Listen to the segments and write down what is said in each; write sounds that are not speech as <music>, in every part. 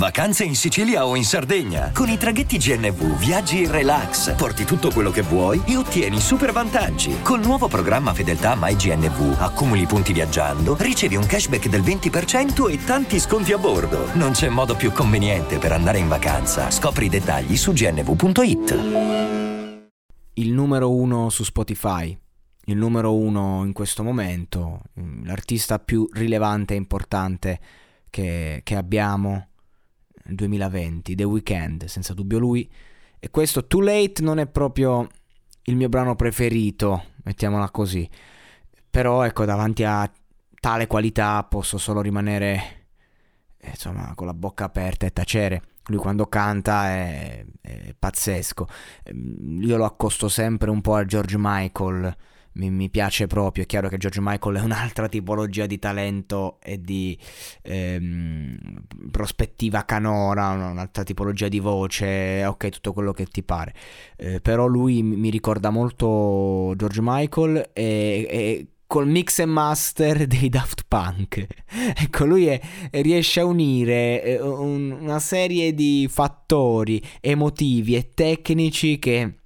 Vacanze in Sicilia o in Sardegna. Con i traghetti GNV viaggi in relax, porti tutto quello che vuoi e ottieni super vantaggi. Col nuovo programma Fedeltà MyGNV accumuli punti viaggiando, ricevi un cashback del 20% e tanti sconti a bordo. Non c'è modo più conveniente per andare in vacanza. Scopri i dettagli su gnv.it. Il numero uno su Spotify. Il numero uno in questo momento, l'artista più rilevante e importante che, che abbiamo 2020, The Weeknd, senza dubbio lui. E questo Too Late non è proprio il mio brano preferito, mettiamola così. Però ecco, davanti a tale qualità posso solo rimanere eh, insomma con la bocca aperta e tacere. Lui quando canta è, è pazzesco. Ehm, io lo accosto sempre un po' a George Michael mi, mi, piace proprio. È chiaro che George Michael è un'altra tipologia di talento e di ehm, prospettiva canora, un'altra tipologia di voce, ok, tutto quello che ti pare. Eh, però lui mi ricorda molto George Michael e, e col mix e master <laughs> dei Daft Punk. ecco, lui è, riesce a unire eh, un, una serie di fattori emotivi e tecnici che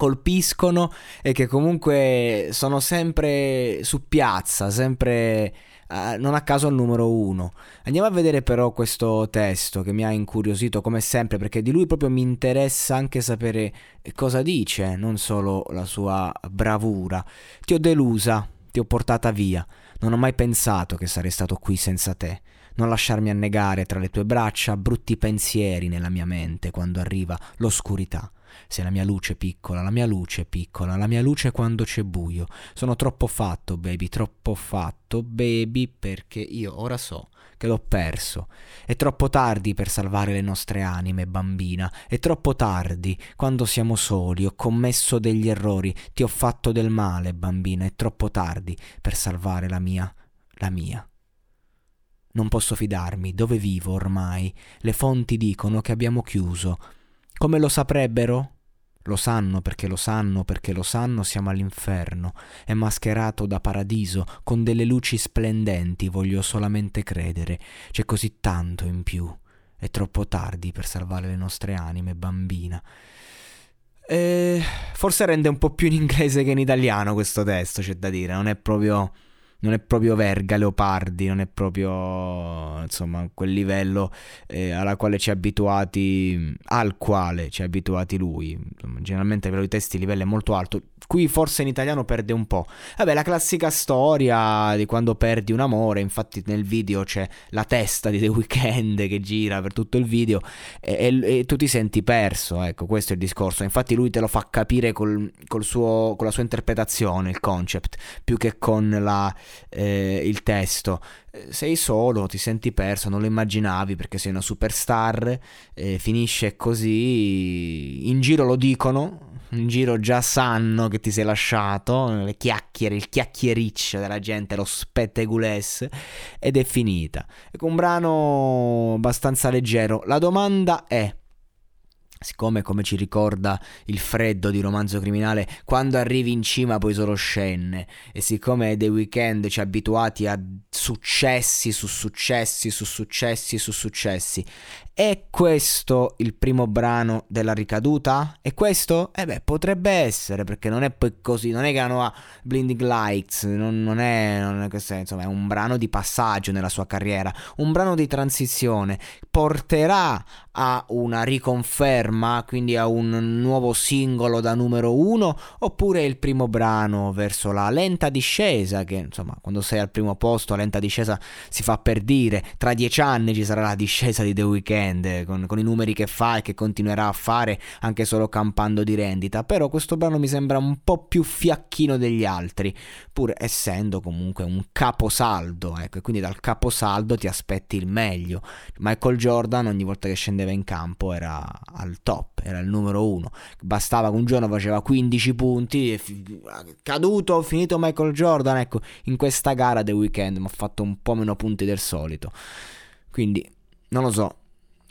colpiscono e che comunque sono sempre su piazza, sempre uh, non a caso al numero uno. Andiamo a vedere però questo testo che mi ha incuriosito come sempre perché di lui proprio mi interessa anche sapere cosa dice, non solo la sua bravura. Ti ho delusa, ti ho portata via. Non ho mai pensato che sarei stato qui senza te. Non lasciarmi annegare tra le tue braccia brutti pensieri nella mia mente quando arriva l'oscurità. Sei la mia luce piccola, la mia luce piccola, la mia luce quando c'è buio. Sono troppo fatto, baby, troppo fatto, baby, perché io ora so che l'ho perso. È troppo tardi per salvare le nostre anime, bambina. È troppo tardi. Quando siamo soli, ho commesso degli errori, ti ho fatto del male, bambina. È troppo tardi per salvare la mia, la mia. Non posso fidarmi, dove vivo ormai? Le fonti dicono che abbiamo chiuso. Come lo saprebbero? Lo sanno perché lo sanno perché lo sanno siamo all'inferno. È mascherato da paradiso con delle luci splendenti, voglio solamente credere. C'è così tanto in più. È troppo tardi per salvare le nostre anime, bambina. E forse rende un po' più in inglese che in italiano questo testo, c'è da dire. Non è proprio non è proprio Verga Leopardi, non è proprio insomma quel livello eh, alla quale ci ha abituati, al quale ci ha abituati lui. Generalmente livello di testi il livello è molto alto. Qui forse in italiano perde un po'. Vabbè, la classica storia di quando perdi un amore, infatti nel video c'è la testa di The Weeknd che gira per tutto il video e, e, e tu ti senti perso, ecco, questo è il discorso. Infatti lui te lo fa capire col, col suo, con la sua interpretazione, il concept, più che con la eh, il testo. Eh, sei solo, ti senti perso, non lo immaginavi perché sei una superstar, eh, finisce così, in giro lo dicono, in giro già sanno che ti sei lasciato, le chiacchiere, il chiacchiericcio della gente, lo spettegules, ed è finita. Ecco, un brano abbastanza leggero. La domanda è Siccome, come ci ricorda il freddo di romanzo criminale, quando arrivi in cima poi solo scenne, e siccome The Weeknd ci ha abituati a successi su successi su successi su successi, è questo il primo brano della ricaduta? E questo? Eh beh, potrebbe essere, perché non è poi così, non è che hanno Blinding Lights, non, non, è, non è questo, insomma, è un brano di passaggio nella sua carriera, un brano di transizione, porterà a una riconferma, quindi a un nuovo singolo da numero uno, oppure il primo brano verso la lenta discesa, che insomma, quando sei al primo posto, lenta discesa si fa per dire, tra dieci anni ci sarà la discesa di The Weeknd con, con, i numeri che fa e che continuerà a fare anche solo campando di rendita, però questo brano mi sembra un po' più fiacchino degli altri, pur essendo comunque un caposaldo, ecco, e quindi dal caposaldo ti aspetti il meglio. Michael Jordan ogni volta che scendeva in campo era al top, era il numero uno. Bastava che un giorno faceva 15 punti fi- caduto, finito Michael Jordan. Ecco, in questa gara The Weeknd mi ha fatto un po' meno punti del solito. Quindi, non lo so.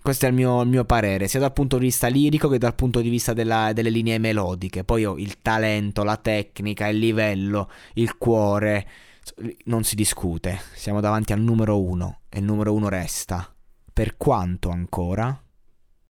Questo è il mio, il mio, parere, sia dal punto di vista lirico che dal punto di vista della, delle linee melodiche. Poi ho il talento, la tecnica, il livello, il cuore non si discute, siamo davanti al numero uno e il numero uno resta. Per quanto ancora?